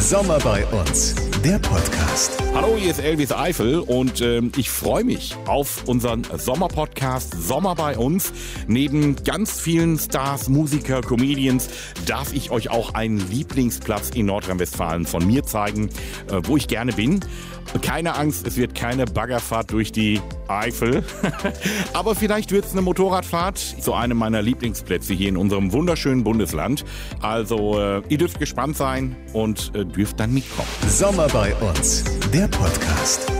Sommer bei uns, der Podcast. Hallo, hier ist Elvis Eifel und ähm, ich freue mich auf unseren Sommerpodcast Sommer bei uns. Neben ganz vielen Stars, Musiker, Comedians darf ich euch auch einen Lieblingsplatz in Nordrhein-Westfalen von mir zeigen, äh, wo ich gerne bin. Keine Angst, es wird keine Baggerfahrt durch die Eifel. Aber vielleicht wird es eine Motorradfahrt zu einem meiner Lieblingsplätze hier in unserem wunderschönen Bundesland. Also äh, ihr dürft gespannt sein und äh, dürft dann mitkommen. Sommer bei uns, der Podcast.